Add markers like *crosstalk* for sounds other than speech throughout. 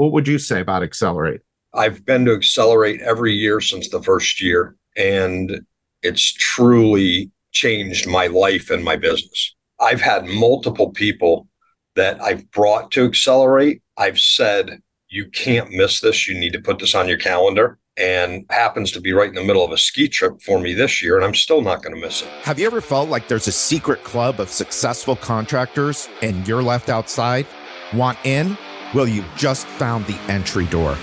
What would you say about Accelerate? I've been to Accelerate every year since the first year, and it's truly changed my life and my business. I've had multiple people that I've brought to Accelerate. I've said, you can't miss this. You need to put this on your calendar. And happens to be right in the middle of a ski trip for me this year, and I'm still not going to miss it. Have you ever felt like there's a secret club of successful contractors and you're left outside? Want in? Well, you just found the entry door.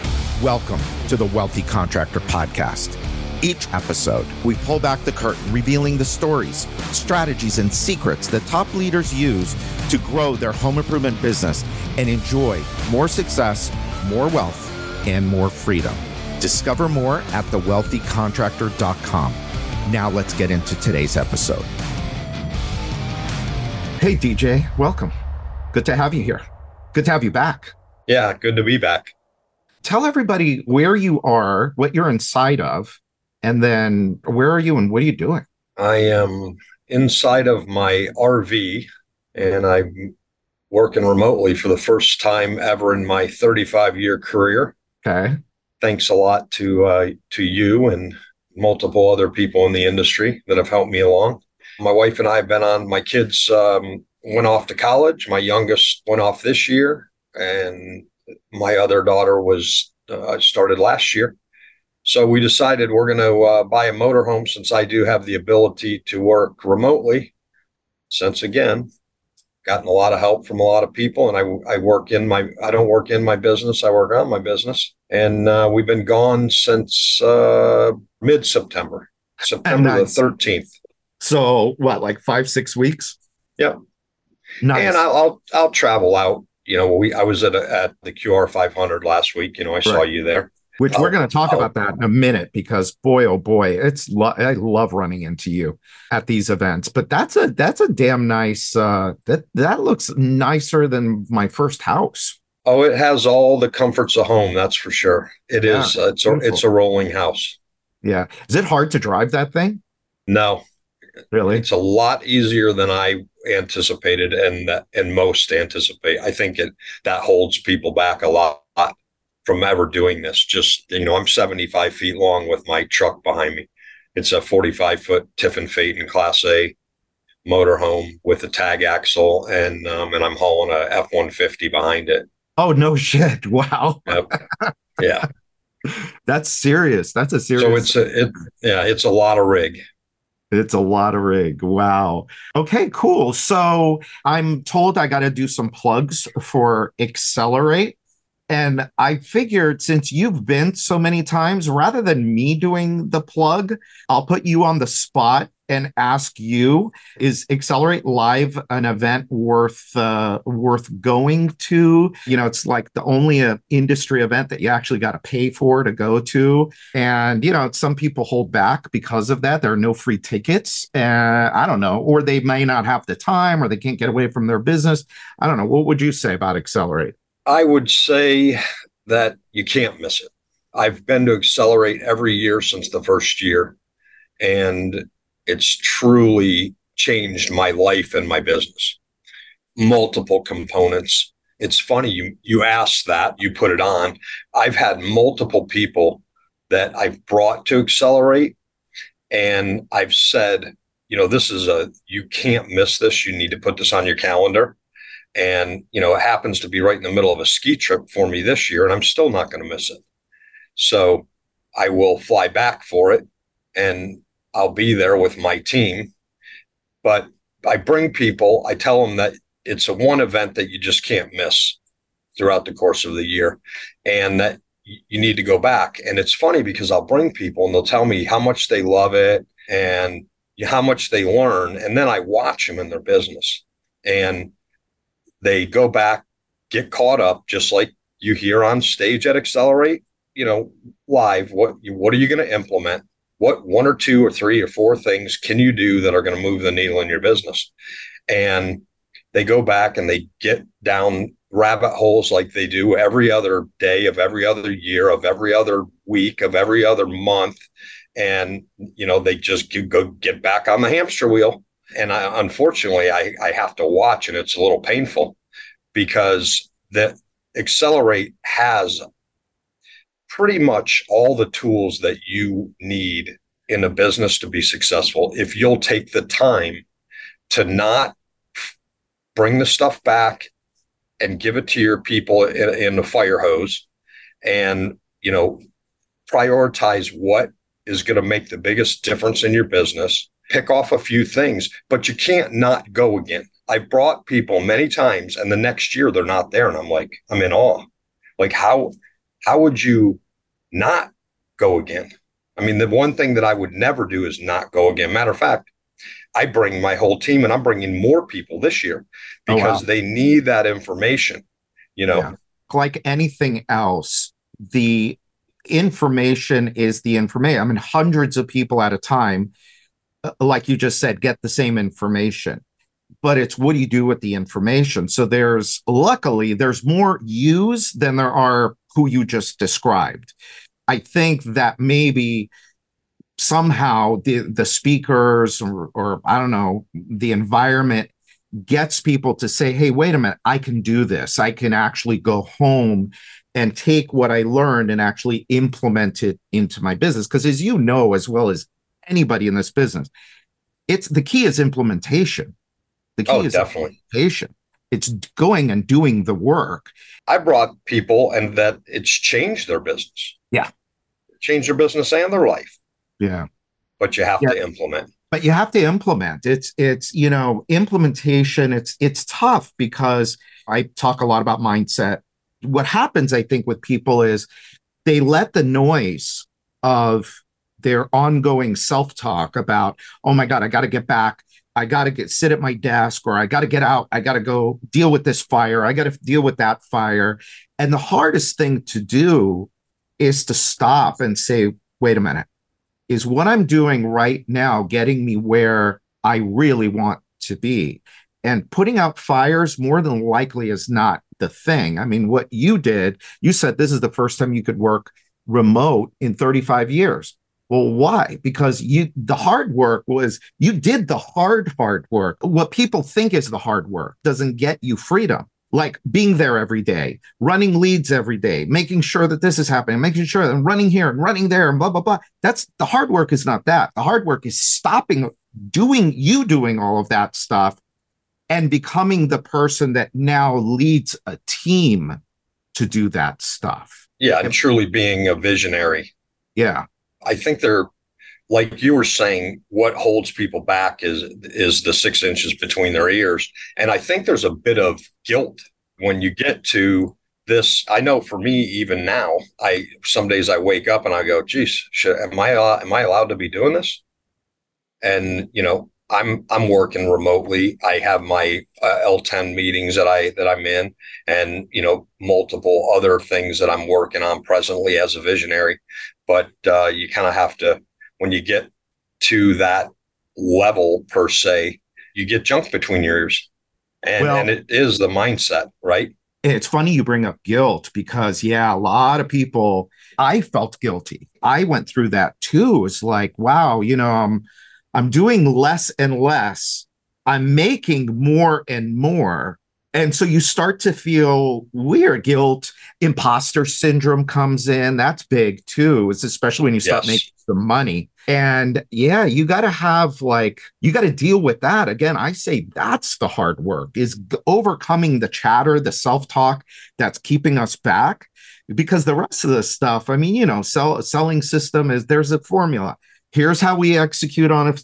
Welcome to the Wealthy Contractor Podcast. Each episode, we pull back the curtain, revealing the stories, strategies, and secrets that top leaders use to grow their home improvement business and enjoy more success, more wealth, and more freedom. Discover more at thewealthycontractor.com. Now let's get into today's episode. Hey, DJ, welcome. Good to have you here. Good to have you back. Yeah, good to be back. Tell everybody where you are, what you're inside of, and then where are you and what are you doing? I am inside of my RV and I'm working remotely for the first time ever in my 35 year career. Okay. Thanks a lot to uh, to you and multiple other people in the industry that have helped me along. My wife and I have been on. My kids um, went off to college. My youngest went off this year, and my other daughter was uh, started last year. So we decided we're going to uh, buy a motorhome since I do have the ability to work remotely. Since again, gotten a lot of help from a lot of people, and I I work in my I don't work in my business. I work on my business, and uh, we've been gone since uh, mid September, September nice. the thirteenth. So what, like five six weeks? Yep. Nice. And I'll, I'll I'll travel out. You know, we I was at a, at the QR 500 last week. You know, I right. saw you there which oh, we're going to talk oh. about that in a minute because boy oh boy it's lo- i love running into you at these events but that's a that's a damn nice uh that that looks nicer than my first house oh it has all the comforts of home that's for sure It yeah, is. Uh, it's a it's a rolling house yeah is it hard to drive that thing no really it's a lot easier than i anticipated and and most anticipate i think it that holds people back a lot from ever doing this. Just, you know, I'm 75 feet long with my truck behind me. It's a 45 foot Tiffin Phaeton Class A motorhome with a tag axle, and um, and I'm hauling a F 150 behind it. Oh no shit! *laughs* Wow. Yep. Yeah. *laughs* That's serious. That's a serious. So it's a it yeah, it's a lot of rig. It's a lot of rig. Wow. Okay, cool. So I'm told I got to do some plugs for Accelerate. And I figured since you've been so many times, rather than me doing the plug, I'll put you on the spot and ask you: Is Accelerate Live an event worth uh, worth going to? You know, it's like the only uh, industry event that you actually got to pay for to go to, and you know, some people hold back because of that. There are no free tickets. Uh, I don't know, or they may not have the time, or they can't get away from their business. I don't know. What would you say about Accelerate? I would say that you can't miss it. I've been to Accelerate every year since the first year, and it's truly changed my life and my business. Multiple components. It's funny you you asked that, you put it on. I've had multiple people that I've brought to Accelerate, and I've said, you know, this is a you can't miss this. You need to put this on your calendar and, you know, it happens to be right in the middle of a ski trip for me this year, and I'm still not going to miss it. So I will fly back for it and I'll be there with my team. But I bring people, I tell them that it's a one event that you just can't miss throughout the course of the year and that you need to go back. And it's funny because I'll bring people and they'll tell me how much they love it and how much they learn. And then I watch them in their business. And they go back, get caught up, just like you hear on stage at Accelerate, you know, live. What what are you going to implement? What one or two or three or four things can you do that are going to move the needle in your business? And they go back and they get down rabbit holes like they do every other day of every other year of every other week of every other month and you know they just go get back on the hamster wheel and I, unfortunately, I, I have to watch, and it's a little painful because that Accelerate has pretty much all the tools that you need in a business to be successful. If you'll take the time to not bring the stuff back and give it to your people in, in the fire hose and you know prioritize what is going to make the biggest difference in your business pick off a few things but you can't not go again. I brought people many times and the next year they're not there and i'm like i'm in awe. Like how how would you not go again i mean the one thing that i would never do is not go again matter of fact I bring my whole team and I'm bringing more people this year because oh, wow. they need that information, you know. Yeah. Like anything else, the information is the information. I mean, hundreds of people at a time, uh, like you just said, get the same information. But it's what do you do with the information? So there's luckily there's more use than there are who you just described. I think that maybe somehow the the speakers or, or I don't know the environment gets people to say, "Hey, wait a minute, I can do this. I can actually go home and take what I learned and actually implement it into my business." Because as you know, as well as anybody in this business, it's the key is implementation. The key oh, is definitely. implementation. It's going and doing the work. I brought people and that it's changed their business. Yeah. Changed their business and their life. Yeah. But you have yeah. to implement. But you have to implement. It's it's you know, implementation, it's it's tough because I talk a lot about mindset. What happens, I think, with people is they let the noise of their ongoing self-talk about, oh my God, I got to get back. I got to get sit at my desk or I got to get out. I got to go deal with this fire. I got to deal with that fire. And the hardest thing to do is to stop and say, wait a minute is what I'm doing right now getting me where I really want to be? And putting out fires more than likely is not the thing. I mean, what you did, you said this is the first time you could work remote in 35 years. Well, why? Because you the hard work was you did the hard hard work. What people think is the hard work doesn't get you freedom like being there every day, running leads every day, making sure that this is happening, making sure and running here and running there and blah, blah, blah. That's the hard work is not that. The hard work is stopping doing you doing all of that stuff and becoming the person that now leads a team to do that stuff. Yeah, and truly being a visionary. Yeah. I think they're like you were saying, what holds people back is is the six inches between their ears, and I think there's a bit of guilt when you get to this. I know for me, even now, I some days I wake up and I go, "Geez, should, am I am I allowed to be doing this?" And you know, I'm I'm working remotely. I have my uh, L10 meetings that I that I'm in, and you know multiple other things that I'm working on presently as a visionary. But uh, you kind of have to when you get to that level per se, you get junk between your ears. And, well, and it is the mindset, right? It's funny you bring up guilt because, yeah, a lot of people, I felt guilty. I went through that too. It's like, wow, you know, I'm, I'm doing less and less. I'm making more and more. And so you start to feel weird. Guilt, imposter syndrome comes in. That's big too. It's especially when you start yes. making some money. And yeah, you got to have like, you got to deal with that. Again, I say that's the hard work is overcoming the chatter, the self talk that's keeping us back. Because the rest of the stuff, I mean, you know, sell, selling system is there's a formula here's how we execute on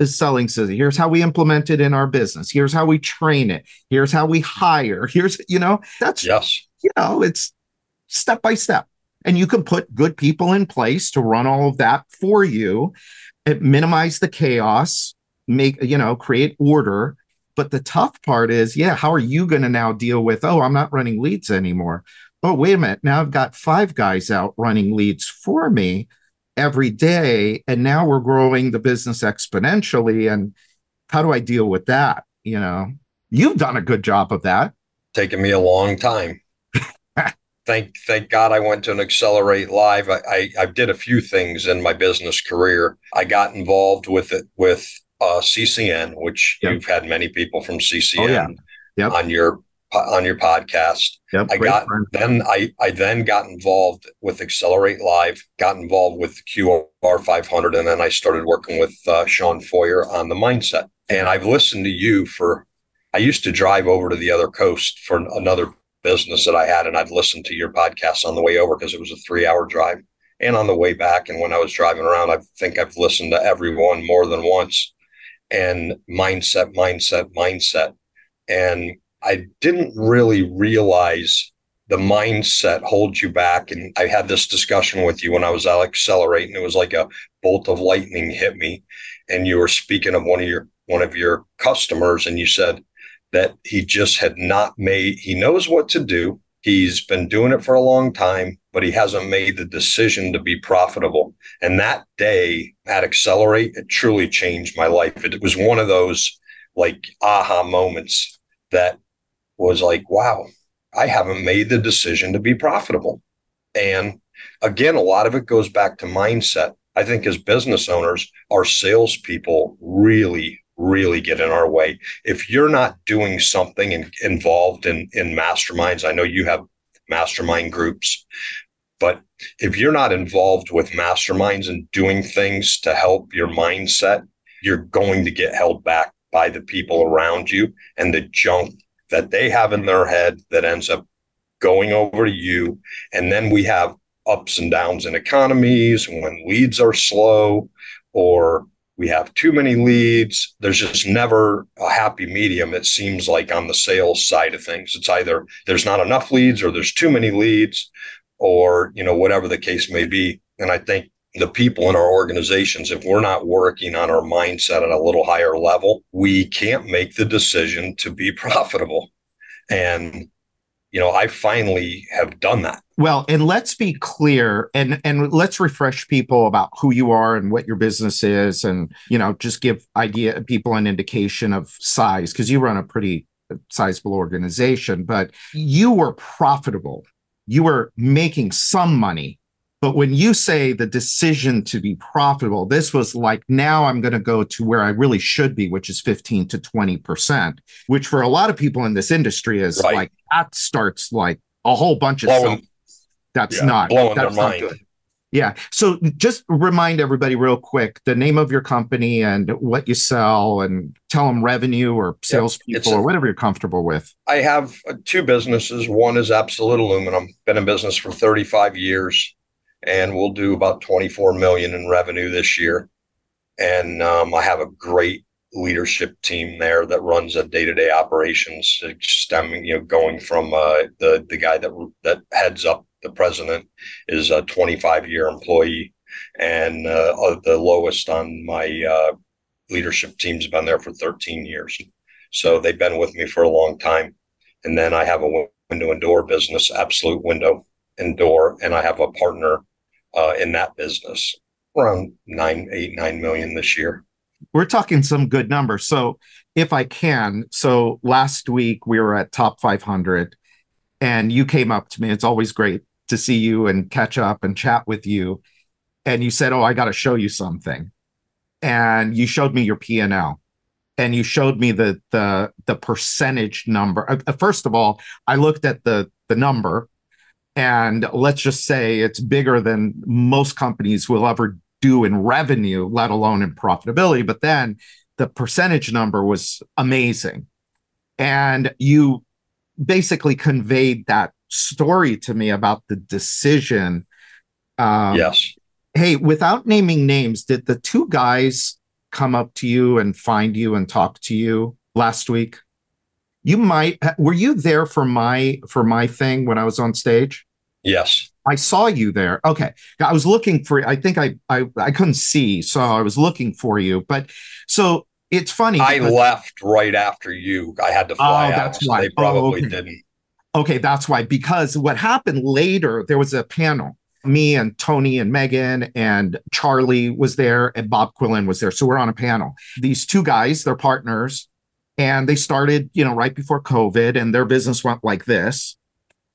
a, selling system here's how we implement it in our business. Here's how we train it. Here's how we hire. *laughs* Here's you know that's yes. you know it's step by step. And you can put good people in place to run all of that for you. It minimize the chaos make you know create order. But the tough part is yeah how are you going to now deal with oh i'm not running leads anymore. Oh wait a minute. Now i've got five guys out running leads for me every day and now we're growing the business exponentially and how do i deal with that you know you've done a good job of that taken me a long time *laughs* thank thank god i went to an accelerate live I, I, I did a few things in my business career i got involved with it with uh, ccn which yep. you've had many people from ccn oh, yeah. yep. on your on your podcast. Yep, I got friend. then I I then got involved with Accelerate Live, got involved with QR 500, and then I started working with uh, Sean Foyer on the mindset. And I've listened to you for. I used to drive over to the other coast for another business that I had, and I'd listen to your podcast on the way over because it was a three-hour drive, and on the way back. And when I was driving around, I think I've listened to everyone more than once. And mindset, mindset, mindset, and I didn't really realize the mindset holds you back. And I had this discussion with you when I was at Accelerate, and It was like a bolt of lightning hit me. And you were speaking of one of your one of your customers, and you said that he just had not made he knows what to do. He's been doing it for a long time, but he hasn't made the decision to be profitable. And that day at Accelerate, it truly changed my life. It was one of those like aha moments that was like, wow, I haven't made the decision to be profitable. And again, a lot of it goes back to mindset. I think as business owners, our salespeople really, really get in our way. If you're not doing something and involved in, in masterminds, I know you have mastermind groups, but if you're not involved with masterminds and doing things to help your mindset, you're going to get held back by the people around you and the junk that they have in their head that ends up going over to you. And then we have ups and downs in economies and when leads are slow or we have too many leads. There's just never a happy medium, it seems like, on the sales side of things. It's either there's not enough leads or there's too many leads or, you know, whatever the case may be. And I think the people in our organizations, if we're not working on our mindset at a little higher level, we can't make the decision to be *laughs* profitable. And, you know, I finally have done that. Well, and let's be clear and and let's refresh people about who you are and what your business is and you know just give idea people an indication of size because you run a pretty uh, sizable organization but you were profitable you were making some money but when you say the decision to be profitable, this was like, now I'm going to go to where I really should be, which is 15 to 20%, which for a lot of people in this industry is Right. like, that starts like a whole bunch of Blowing- stuff. That's Yeah, not, blowing their that's not mind. good. Yeah. So just remind everybody real quick the name of your company and what you sell and tell them revenue or salespeople a- or whatever you're comfortable with. I have uh, two businesses. One is Absolute Aluminum. Been in business for 35 years, and we'll do about 24 million in revenue this year. And um, I have a great leadership team there that runs a day-to-day operations, uh, stemming, you know, going from uh, the the guy that that heads up the president is a 25-year employee, and uh, the lowest on my uh, leadership team's been there for 13 years. So they've been with me for a long time. And then I have a window and door business, Absolute Window and Door, and I have a partner uh, in that business, around nine, eight, nine million this year. we're talking some good numbers. So if I can, so last week we were at top 500 and you came up to me. It's always great to see you and catch up and chat with you. And you said, "Oh, I got to show you something." And you showed me your P&L and you showed me the the the percentage number. Uh, uh, First of all, I looked at the the number and let's just say it's bigger than most companies will ever do in revenue, let alone in profitability. But then the percentage number was amazing. And you basically conveyed that story to me about the decision. Um, yes. Hey, without naming names, did the two guys come up to you and find you and talk to you last week? You might were you there for my for my thing when I was on stage? Yes. I saw you there. Okay. I was looking for I think I I I couldn't see, so I was looking for you. But so it's funny. I because- left right after you. I had to fly Oh, out. that's so why. They Oh, probably okay. didn't. Okay, that's why. Because what happened later, there was a panel. Me and Tony and Megan and Charlie was there and Bob Quillen was there. So we're on a panel. These two guys, they're partners, and they started, you know, right before COVID, and their business went like this.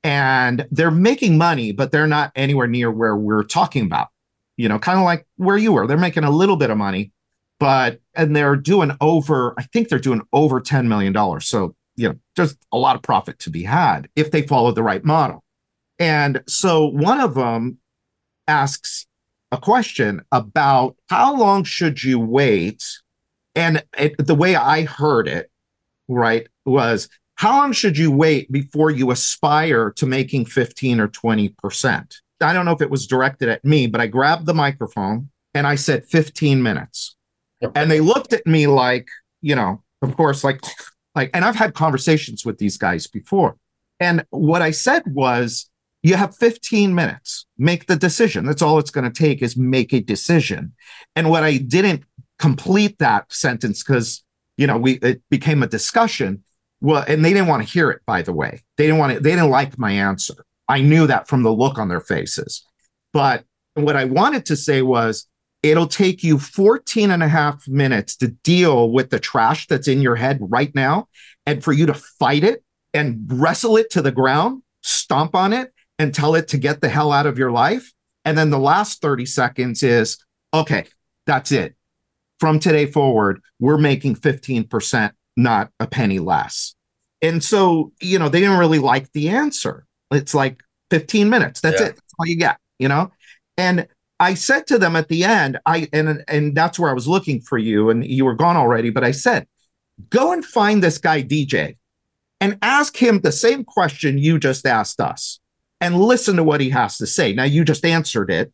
And they're making money, but they're not anywhere near where we're talking about. You know, kind of like where you were. They're making a little bit of money, but and they're doing over, I think they're doing over $10 million. So you know, there's a lot of profit to be had if they follow the right model. And so one of them asks a question about how long should you wait? And it, the way I heard it, right, was how long should you wait before you aspire to making 15 or 20%? I don't know if it was directed at me, but I grabbed the microphone and I said 15 minutes. And they looked at me like, you know, of course, like, like, and I've had conversations with these guys before. And what I said was, you have 15 minutes, make the decision. That's all it's going to take is make a decision. And what I didn't complete that sentence because, you know, we, it became a discussion. Well, and they didn't want to hear it, by the way. They didn't want to, they didn't like my answer. I knew that from the look on their faces. But what I wanted to say was, it'll take you 14 and a half minutes to deal with the trash that's in your head right now and for you to fight it and wrestle it to the ground, stomp on it, and tell it to get the hell out of your life. And then the last 30 seconds is okay, that's it. From today forward, we're making 15%, not a penny less. And so, you know, they didn't really like the answer. It's like 15 minutes. That's yeah. it. That's all you get, you know? And I said to them at the end, I and and that's where I was looking for you, and you were gone already. But I said, go and find this guy DJ and ask him the same question you just asked us and listen to what he has to say. Now you just answered it,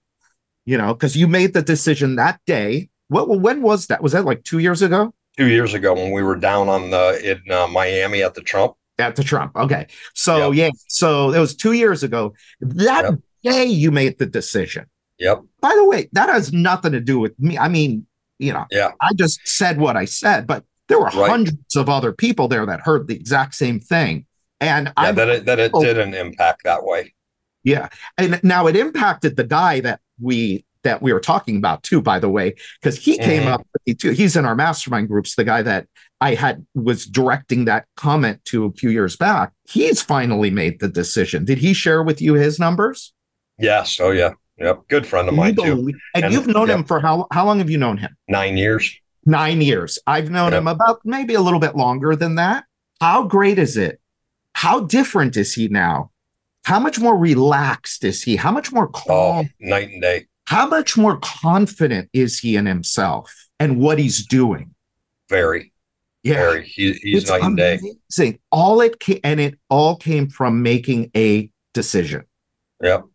you know, because you made the decision that day. What when was that? Was that like two years ago? Two years ago when we were down on the in uh, Miami at the Trump. At the Trump. Okay. So yep. yeah. So it was two years ago. That yep. day you made the decision. Yep. By the way, that has nothing to do with me. I mean, you know, yeah. I just said what I said, but there were right. hundreds of other people there that heard the exact same thing. And yeah, I that it, that it didn't impact that way. Yeah. And now it impacted the guy that we that we were talking about too, by the way, because he came up with too. He's in our mastermind groups, the guy that I had was directing that comment to a few years back. He's finally made the decision. Did he share with you his numbers? Yes. Oh yeah. Yep. Good friend of mine too. And, and you've known yep. him for how how long have you known him? Nine years. Nine years. I've known yep. him about maybe a little bit longer than that. How great is it? How different is he now? How much more relaxed is he? How much more oh, calm? Oh, night and day. How much more confident is he in himself and what he's doing? Very. Yeah. Very. He, he's it's night and day. Amazing. All it came, and it all came from making a decision. Yep.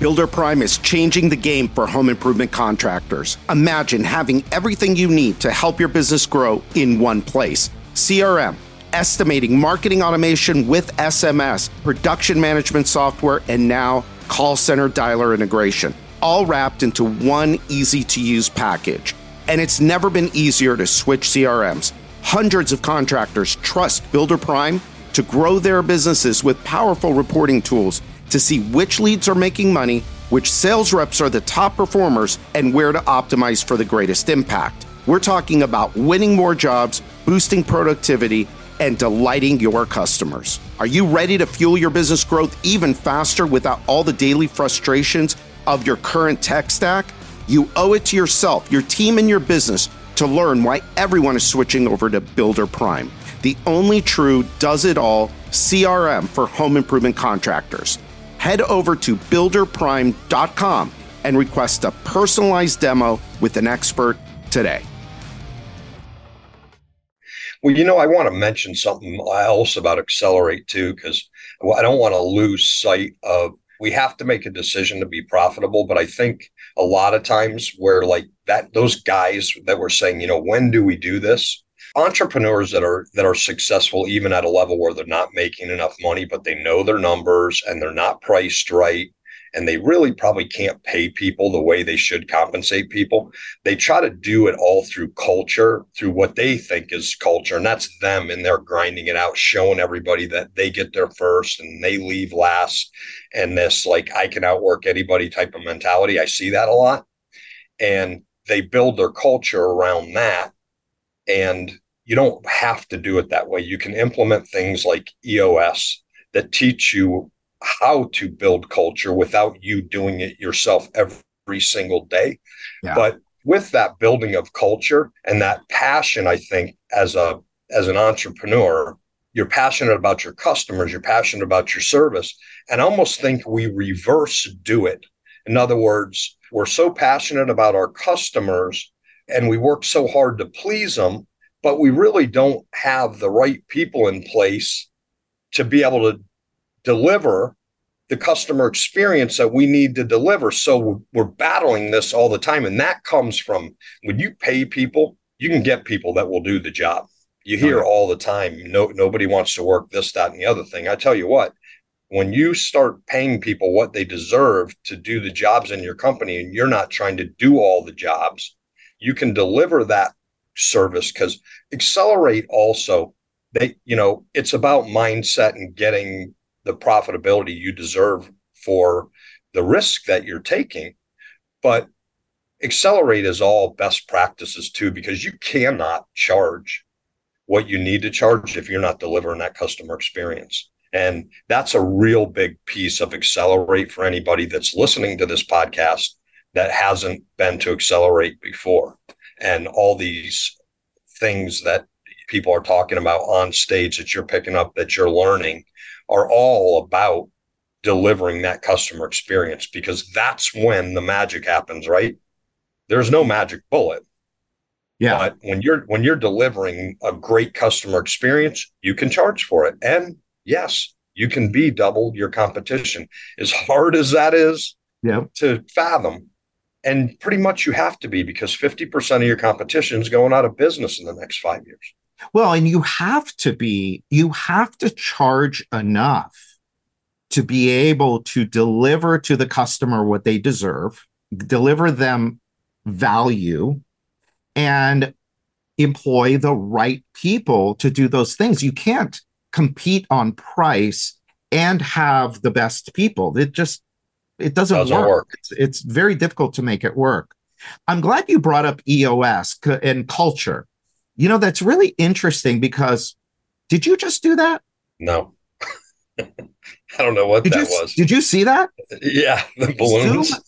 Builder Prime is changing the game for home improvement contractors. Imagine having everything you need to help your business grow in one place. CRM estimating, marketing automation with SMS, production management software, and now call center dialer integration, all wrapped into one easy to use package. And it's never been easier to switch CRMs. Hundreds of contractors trust Builder Prime to grow their businesses with powerful reporting tools to see which leads are making money, which sales reps are the top performers, and where to optimize for the greatest impact. We're talking about winning more jobs, boosting productivity, and delighting your customers. Are you ready to fuel your business growth even faster without all the daily frustrations of your current tech stack? You owe it to yourself, your team, and your business to learn why everyone is switching over to Builder Prime, the only true does it all CRM for home improvement contractors. Head over to builderprime.com and request a personalized demo with an expert today. Well, you know, I want to mention something else about Accelerate too, because I don't want to lose sight of we have to make a decision to be profitable. But I think a lot of times where like that, those guys that were saying, you know, when do we do this? Entrepreneurs that are that are successful even at a level where they're not making enough money, but they know their numbers and they're not priced right and they really probably can't pay people the way they should compensate people. They try to do it all through culture, through what they think is culture. And that's them and they're grinding it out, showing everybody that they get there first and they leave last. And this, like, I can outwork anybody type of mentality. I see that a lot. And they build their culture around that. And you don't have to do it that way. You can implement things like EOS that teach you how to build culture without you doing it yourself every single day. Yeah. But with that building of culture and that passion, I think as a as an entrepreneur, you're passionate about your customers, you're passionate about your service, and I almost think we reverse do it. In other words, we're so passionate about our customers and we work so hard to please them, but we really don't have the right people in place to be able to deliver the customer experience that we need to deliver. So we're battling this all the time. And that comes from when you pay people, you can get people that will do the job. You hear all the time, no, nobody wants to work this, that, and the other thing. I tell you what, when you start paying people what they deserve to do the jobs in your company and you're not trying to do all the jobs, you can deliver that service because accelerate also they you know it's about mindset and getting the profitability you deserve for the risk that you're taking. But Accelerate is all best practices too, because you cannot charge what you need to charge if you're not delivering that customer experience. And that's a real big piece of Accelerate for anybody that's listening to this podcast that hasn't been to Accelerate before. And all these things that people are talking about on stage that you're picking up that you're learning are all about delivering that customer experience because that's when the magic happens, right? There's no magic bullet. Yeah. But when you're when you're delivering a great customer experience, you can charge for it. And yes, you can be double your competition. As hard as that is yeah. to fathom. And pretty much you have to be because 50% of your competition is going out of business in the next five years. Well, and you have to be, you have to charge enough to be able to deliver to the customer what they deserve, deliver them value, and employ the right people to do those things. You can't compete on price and have the best people. It just it doesn't, doesn't work. work. It's, it's very difficult to make it work. I'm glad you brought up EOS and culture you know, that's really interesting because did you just do that? No. *laughs* I don't know what did that you, was. Did you see that? Yeah, the balloons. Zoom,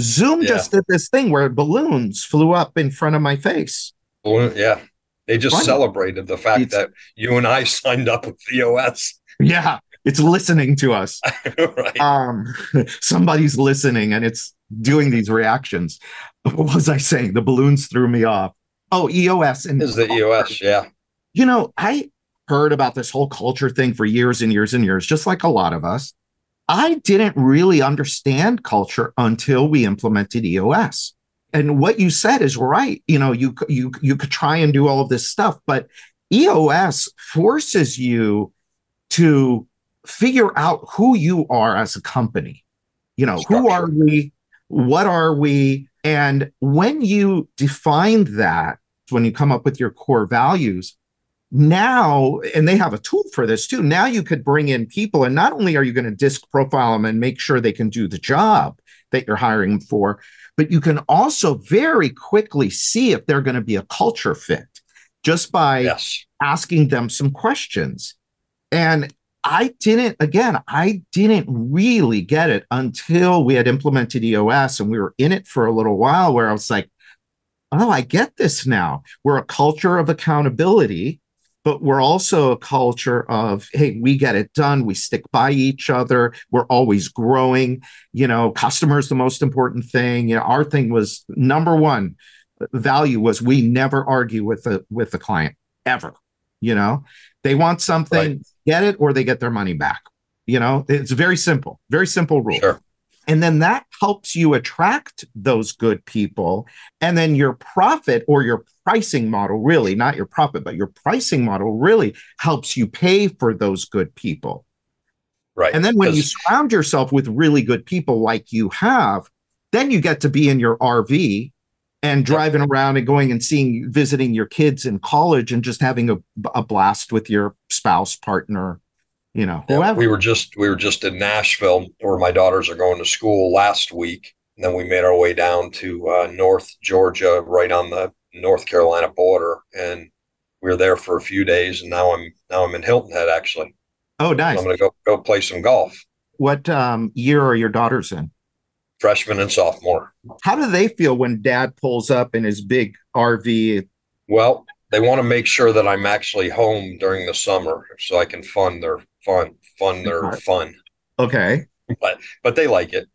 Zoom yeah. just did this thing where balloons flew up in front of my face. Balloon, yeah. They just Funny. celebrated the fact it's, that you and I *laughs* signed up with the OS. Yeah, it's listening to us. *laughs* right. Um, somebody's listening and it's doing these reactions. What was I saying? The balloons threw me off. Oh, EOS and is the EOS, yeah. You know, I heard about this whole culture thing for years and years and years, just like a lot of us. I didn't really understand culture until we implemented EOS. And what you said is right. You know, you you you could try and do all of this stuff, but EOS forces you to figure out who you are as a company. You know, Structure. who are we? What are we? And when you define that, when you come up with your core values. Now and they have a tool for this too. Now you could bring in people and not only are you going to disc profile them and make sure they can do the job that you're hiring them for but you can also very quickly see if they're going to be a culture fit just by yes. asking them some questions. And I didn't, again, I didn't really get it until we had implemented EOS and we were in it for a little while where I was like, oh, I get this now. We're a culture of accountability, but we're also a culture of, hey, we get it done. We stick by each other. We're always growing. You know, customers the most important thing. You know, our thing was number one value was we never argue with the with the client ever. You know, they want something, right. get it, or they get their money back. You know, it's very simple, very simple rule. Sure. And then that helps you attract those good people. And then your profit or your pricing model, really, not your profit, but your pricing model really helps you pay for those good people. Right. And then when you surround yourself with really good people like you have, then you get to be in your RV and driving around and going and seeing, visiting your kids in college and just having a, a blast with your spouse, partner, you know yeah, we were just we were just in nashville where my daughters are going to school last week. And then we made our way down to uh, north georgia right on the north carolina border. And we were there for a few days and now i'm now i'm in hilton head actually. Oh nice. i'm gonna go go play some golf. What um, year are your daughters in? Freshman and sophomore. How do they feel when dad pulls up in his big RV? Well, they want to make sure that I'm actually home during the summer so I can fund their fun, fund their fun. Okay. But but they like it.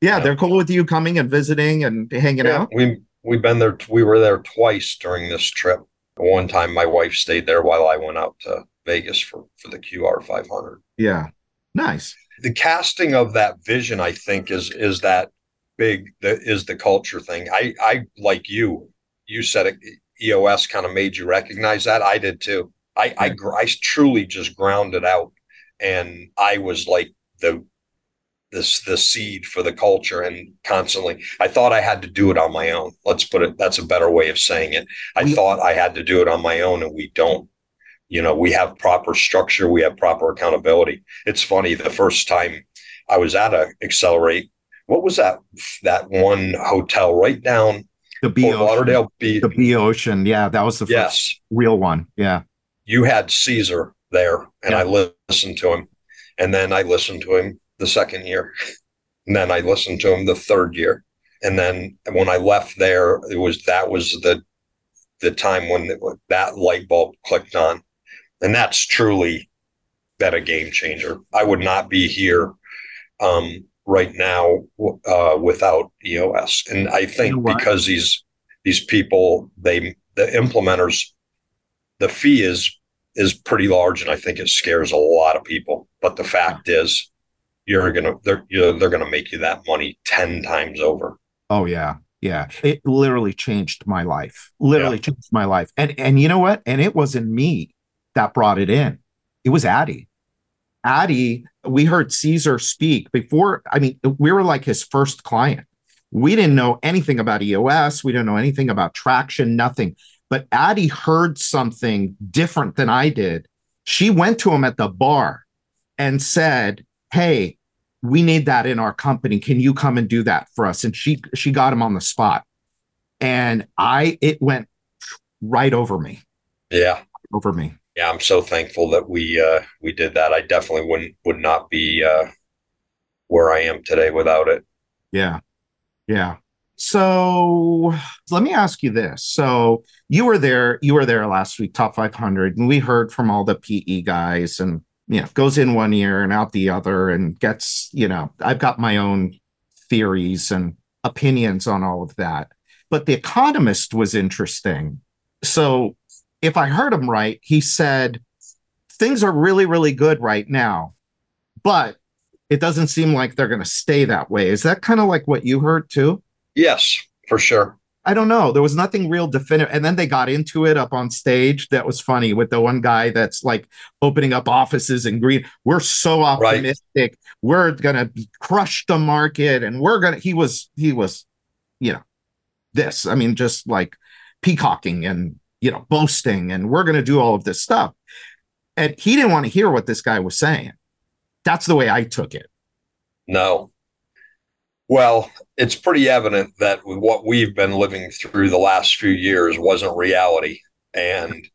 Yeah, Yeah. they're cool with you coming and visiting and hanging Yeah, out. we we've been there. We were there twice during this trip. One time, my wife stayed there while I went out to Vegas for for the QR 500. Yeah. Nice. The casting of that vision, I think, is is that big. That is the culture thing. I I like you. You said it. EOS kind of made you recognize that. I did too. I I, I truly just grounded out, and I was like the this the seed for the culture and constantly i thought i had to do it on my own. Let's put it that's a better way of saying it. I We- thought i had to do it on my own and we don't. You know we have proper structure we have proper accountability. It's funny the first time i was at a accelerate what was that that one hotel right down The B Fort Ocean. lauderdale beach The B Ocean. Yeah, that was the first yes real one. Yeah. you had caesar there and i listened to him and then i listened to him the second year *laughs* and then i listened to him the third year and then when i left there it was that was the the time when that light bulb clicked on and that's truly been a game changer i would not be here um, right now uh, without eos and i think You know because these these people they the implementers the fee is is pretty large and i think it scares a lot of people but the fact is you're gonna they're you know, they're gonna make you that money 10 times over Oh yeah. Yeah. It literally changed my life. Literally changed my life. And and you know what? And it wasn't me that brought it in. It was Addie. Addie, we heard Caesar speak before. I mean, we were like his first client. We didn't know anything about EOS. We didn't know anything about traction, nothing. But Addie heard something different than I did. She went to him at the bar and said, Hey, we need that in our company. Can you come and do that for us? And she she got him on the spot. And I it went right over me, yeah over me. Yeah i'm so thankful that we uh we did that i definitely wouldn't would not be uh where i am today without it Yeah. Yeah. So let me ask you this. So you were there, you were there last week, top 500, and we heard from all the PE guys and you know, goes in one ear and out the other and gets, you know, I've got my own theories and opinions on all of that. But the economist was interesting. So if I heard him right, he said things are really, really good right now, but it doesn't seem like they're going to stay that way. Is that kind of like what you heard too? yes for sure I don't know. There was nothing real definitive. And then they got into it up on stage. That was funny with the one guy that's like opening up offices in green. We're so optimistic. We're gonna crush the market and we're gonna he was he was, you know, this. I mean, just like peacocking and you know, boasting, and we're gonna do all of this stuff. And he didn't want to hear what this guy was saying. That's the way I took it. No. Well, it's pretty evident that what we've been living through the last few years wasn't reality and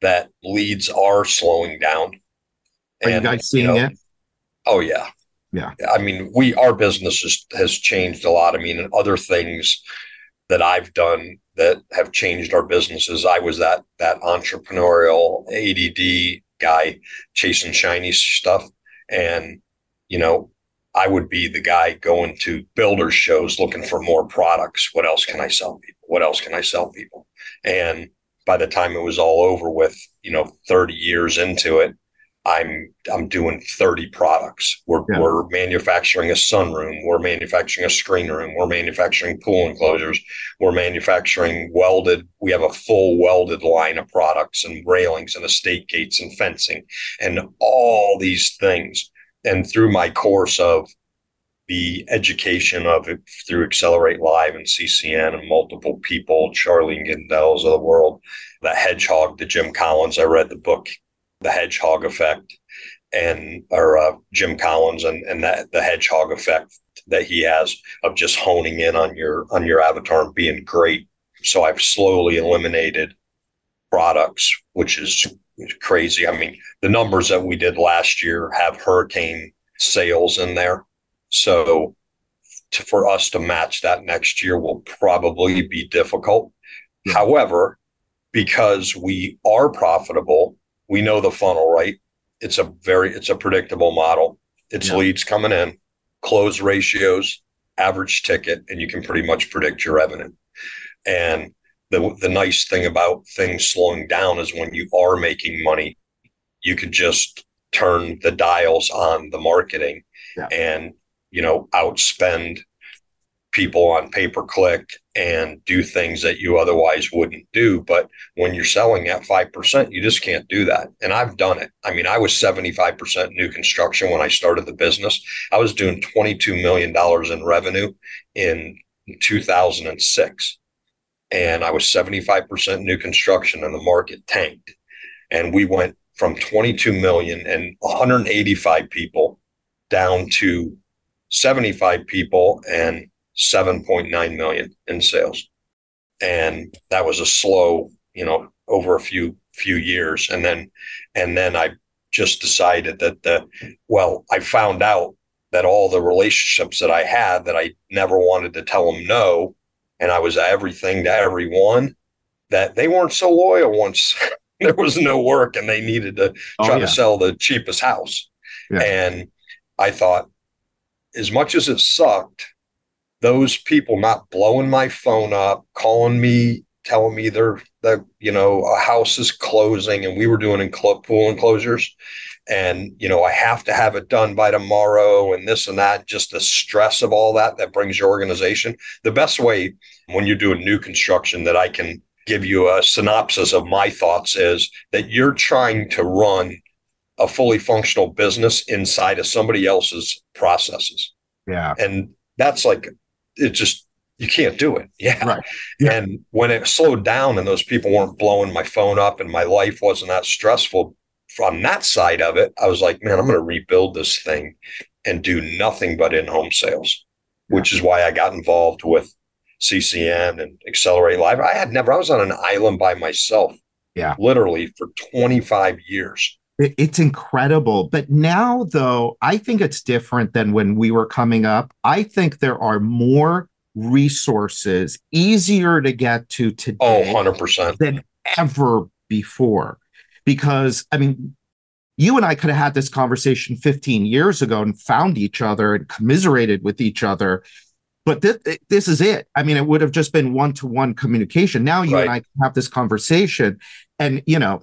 that leads are slowing down. Are you And, guys seeing know, it? Oh yeah. Yeah. I mean, we our business has, has changed a lot. I mean, and other things that I've done that have changed our businesses. I was that that entrepreneurial ADD guy chasing shiny stuff and you know, I would be the guy going to builders shows looking for more products. What else can I sell people? What else can I sell people? And by the time it was all over with, you know, 30 years into it, I'm I'm doing 30 products. We're Yeah. we're manufacturing a sunroom, we're manufacturing a screen room, we're manufacturing pool enclosures, we're manufacturing welded, we have a full welded line of products and railings and estate gates and fencing and all these things. And through my course of the education of it through Accelerate Live and CCN and multiple people, Charlene Gindels of the world, the hedgehog, the Jim Collins, I read the book the hedgehog effect and or uh, Jim Collins and and that the hedgehog effect that he has of just honing in on your on your avatar and being great. So I've slowly eliminated products, which is crazy. I mean, the numbers that we did last year have hurricane sales in there. So to, for us to match that next year will probably be difficult. Yeah. However, because we are profitable, we know the funnel, right? It's a very it's a predictable model. It's yeah. leads coming in, close ratios, average ticket, and you can pretty much predict your revenue. And the the nice thing about things slowing down is when you are making money, you could just turn the dials on the marketing yeah. and you know outspend people on pay per click and do things that you otherwise wouldn't do. But when you're selling at 5%, you just can't do that. And I've done it. I mean, I was 75% new construction when I started the business. I was doing $22 million in revenue in 2006. And I was 75% new construction and the market tanked. And we went from 22 million and 185 people down to 75 people and 7.9 million in sales. And that was a slow, you know, over a few few years. And then and then I just decided that the well, I found out that all the relationships that I had that I never wanted to tell them no, and I was everything to everyone, that they weren't so loyal once *laughs* there was no work and they needed to oh, try yeah. to sell the cheapest house. Yeah. And I thought, as much as it sucked, those people not blowing my phone up, calling me, telling me they're that you know a house is closing, and we were doing enclo- pool enclosures, and you know I have to have it done by tomorrow, and this and that. Just the stress of all that that brings your organization. The best way when you're doing new construction that I can give you a synopsis of my thoughts is that you're trying to run a fully functional business inside of somebody else's processes. Yeah. And that's like it just you can't do it. *laughs* Yeah. Right. yeah. And when it slowed down and those people weren't blowing my phone up and my life wasn't that stressful from that side of it, I was like, man, I'm going to rebuild this thing and do nothing but in home sales, yeah. which is why I got involved with CCN and Accelerate Live. I had never, I was on an island by myself. Yeah. Literally for 25 years. It's incredible. But now, though, I think it's different than when we were coming up. I think there are more resources, easier to get to oh, today. Oh, 100%. Than ever before. Because, I mean, you and I could have had this conversation 15 years ago and found each other and commiserated with each other. But this, this is it. I mean, it would have just been one to one communication. Now you right. and I have this conversation, and you know,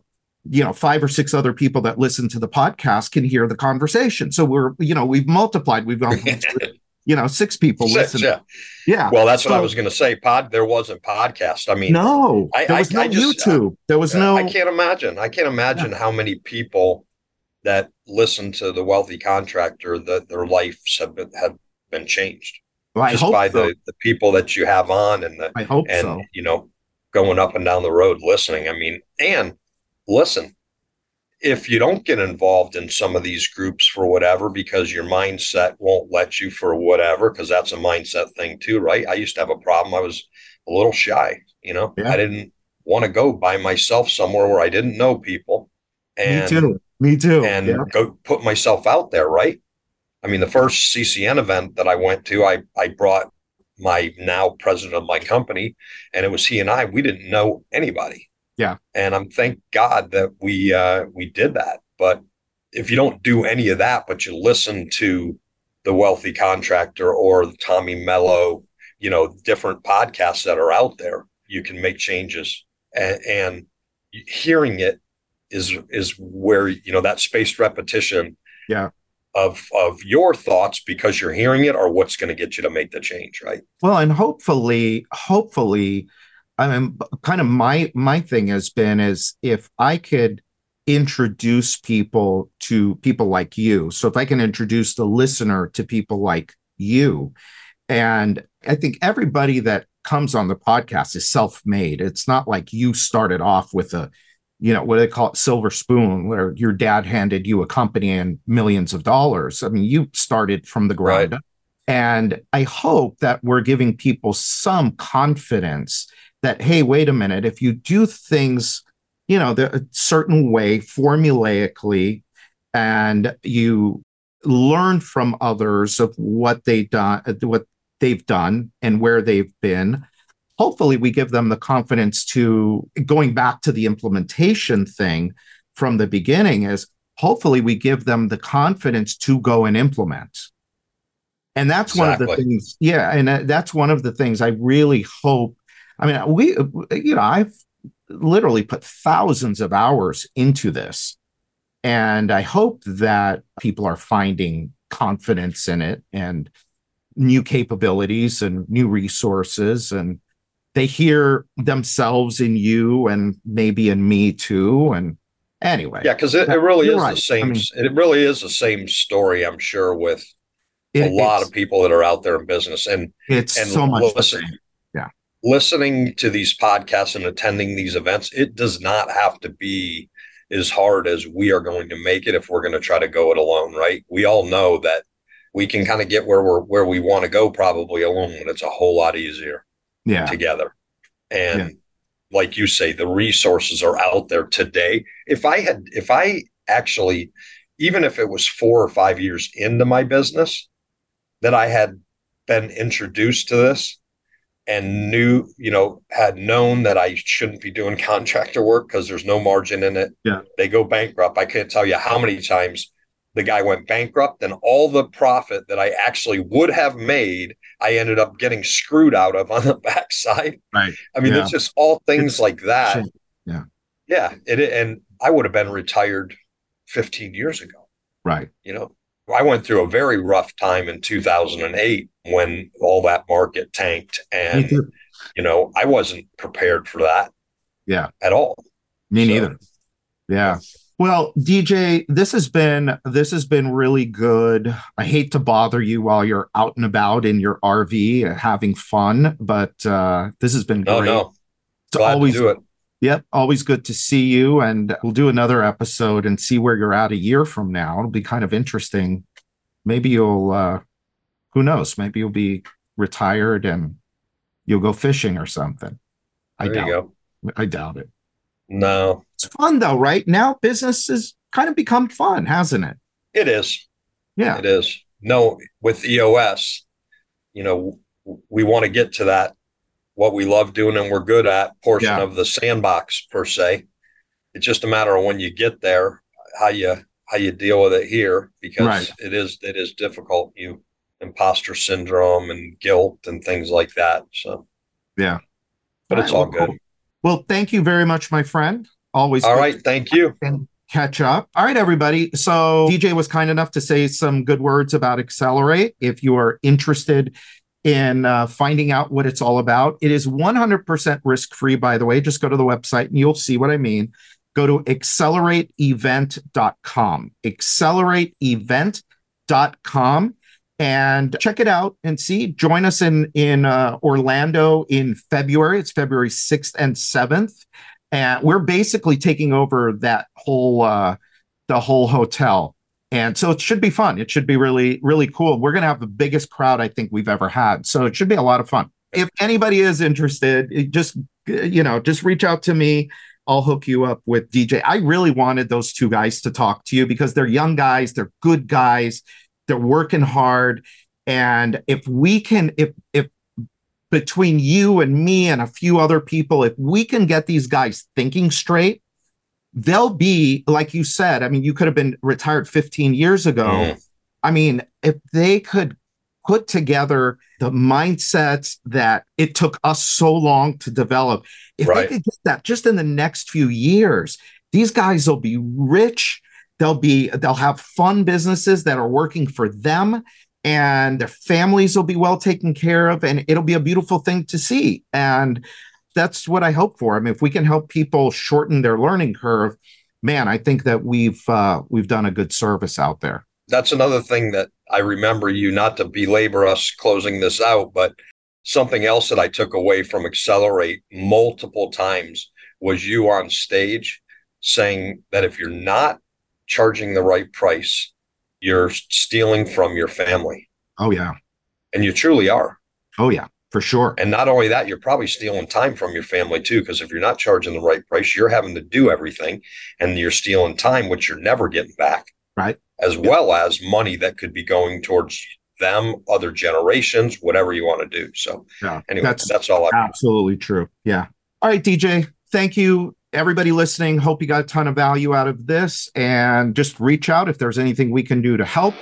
you know five or six other people that listen to the podcast can hear the conversation. So we're you know we've multiplied. We've gone from *laughs* you know six people six, listening. yeah yeah. Well that's so, what i was going to say. Pod there wasn't podcast. I mean no I, there was I, no I just, uh, youtube. There was no i can't imagine. I can't imagine yeah. how many people that listen to the wealthy contractor that their lives have been have been changed well, just by so. the, the people that you have on and the I hope and so. you know going up and down the road listening. I mean and listen, if you don't get involved in some of these groups for whatever, because your mindset won't let you for whatever, because that's a mindset thing too, right? I used to have a problem. I was a little shy, you know, yeah. I didn't want to go by myself somewhere where I didn't know people. And, Me too. Me too. And yeah. go put myself out there, right? I mean, the first CCN event that I went to, I I brought my now president of my company, and it was he and I. We didn't know anybody. Yeah. And I'm thank God that we uh we did that. But if you don't do any of that, but you listen to the wealthy contractor or the Tommy Mello, you know, different podcasts that are out there, you can make changes. And, and hearing it is is where you know that spaced repetition yeah of of your thoughts because you're hearing it or what's going to get you to make the change right well and hopefully hopefully I mean, kind of my my thing has been is if I could introduce people to people like you. So if I can introduce the listener to people like you, and I think everybody that comes on the podcast is self-made. It's not like you started off with a, you know, what do they call it, silver spoon, where your dad handed you a company and millions of dollars. I mean, you started from the ground right. And I hope that we're giving people some confidence that hey wait a minute if you do things you know the, a certain way formulaically and you learn from others of what they done what they've done and where they've been. Hopefully, we give them the confidence to going back to the implementation thing from the beginning is hopefully we give them the confidence to go and implement. And that's exactly. one of the things, yeah. And uh, that's one of the things I really hope. I mean, we, you know, I've literally put thousands of hours into this. And I hope that people are finding confidence in it and new capabilities and new resources and they hear themselves in you and maybe in me too and anyway yeah because it, it, really is right. the same I mean, it really is the same story i'm sure with it, a lot of people that are out there in business and it's and so much listen, listening to these podcasts and attending these events it does not have to be as hard as we are going to make it if we're going to try to go it alone right? We all know that we can kind of get where we're where we want to go probably alone but it's a whole lot easier yeah. together. And yeah. like you say the resources are out there today. If i had if i actually even if it was four or five years into my business that i had been introduced to this and knew you know had known that i shouldn't be doing *laughs* contractor work because there's no margin in it yeah they go bankrupt i can't tell you how many times the guy went bankrupt and all the profit that I actually would have made, I ended up getting screwed out of *laughs* on the backside. Right. I mean, yeah. it's just all things it's, like that. Yeah. Yeah. It, and I would have been retired 15 years ago. Right. You know, I went through a very rough time in 2008 when all that market tanked. And, you know, I wasn't prepared for that. Yeah. At all. Me so, neither. Yeah. Well, DJ, this has been this has been really good. I hate to bother you while you're out and about in your RV having fun, but uh, this has been great. No, no. It's Glad always do it. Yep, always good to see you, and we'll do another episode and see where you're at a year from now. It'll be kind of interesting. Maybe you'll, uh, who knows? Maybe you'll be retired and you'll go fishing or something. There I doubt. I doubt it. No. It's fun though, right? Now business has kind of become fun, hasn't it? It is. Yeah. It is. No, with EOS, you know, we want to get to that what we love doing and we're good at portion yeah. of the sandbox per se. It's just a matter of when you get there, how you how you deal with it here because right. it is it is difficult. You imposter syndrome and guilt and things like that. So yeah. But it's all, all good. Cool. Well, thank you very much, my friend. Always all right. Thank you. And catch up. All right, everybody. So DJ was kind enough to say some good words about Accelerate. If you are interested in uh, finding out what it's all about, it is 100% risk free, by the way. Just go to the website and you'll see what I mean. Go to accelerateevent.com. Accelerateevent.com and check it out and see. Join us in in uh, Orlando in February. It's February sixth and seventh, and we're basically taking over that whole uh, the whole hotel. And so it should be fun. It should be really really cool. We're going to have the biggest crowd I think we've ever had. So it should be a lot of fun. If anybody is interested, just you know, just reach out to me. I'll hook you up with DJ. I really wanted those two guys to talk to you because they're young guys, they're good guys they're working hard. And if we can, if, if between you and me and a few other people, if we can get these guys thinking straight, they'll be, like you said, I mean, you could have been retired 15 years ago. Mm. I mean, if they could put together the mindsets that it took us so long to develop, if right. they could get that just in the next few years, these guys will be rich they'll be they'll have fun businesses that are working for them and their families will be well taken care of and it'll be a beautiful thing to see and that's what i hope for i mean if we can help people shorten their learning curve man i think that we've uh, we've done a good service out there that's another thing that i remember you not to belabor us closing this out but something else that i took away from accelerate multiple times was you on stage saying that if you're not charging the right price, you're stealing from your family. Oh, yeah. And you truly are. Oh, yeah, for sure. And not only that, you're probably stealing time from your family too, because if you're not charging the right price, you're having to do everything and you're stealing time, which you're never getting back. Right. As well as money that could be going towards them, other generations, whatever you want to do. So, Yeah, anyway, that's that's, all I absolutely true. Yeah. All right, DJ. Thank you, everybody listening. Hope you got a ton of value out of this, and just reach out if there's anything we can do to help.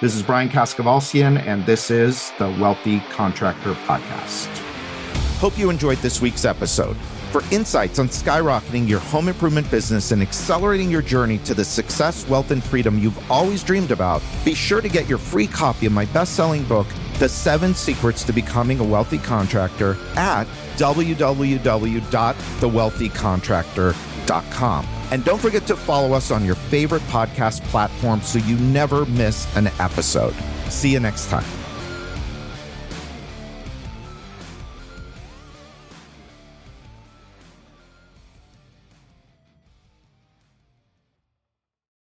This is Brian Kaskavalsian, and this is the Wealthy Contractor Podcast. Hope you enjoyed this week's episode. For insights on skyrocketing your home improvement business and accelerating your journey to the success, wealth, and freedom you've always dreamed about, be sure to get your free copy of my best selling book, The Seven Secrets to Becoming a Wealthy Contractor, at www.thewealthycontractor.com. And don't forget to follow us on your favorite podcast platform so you never miss an episode. See you next time.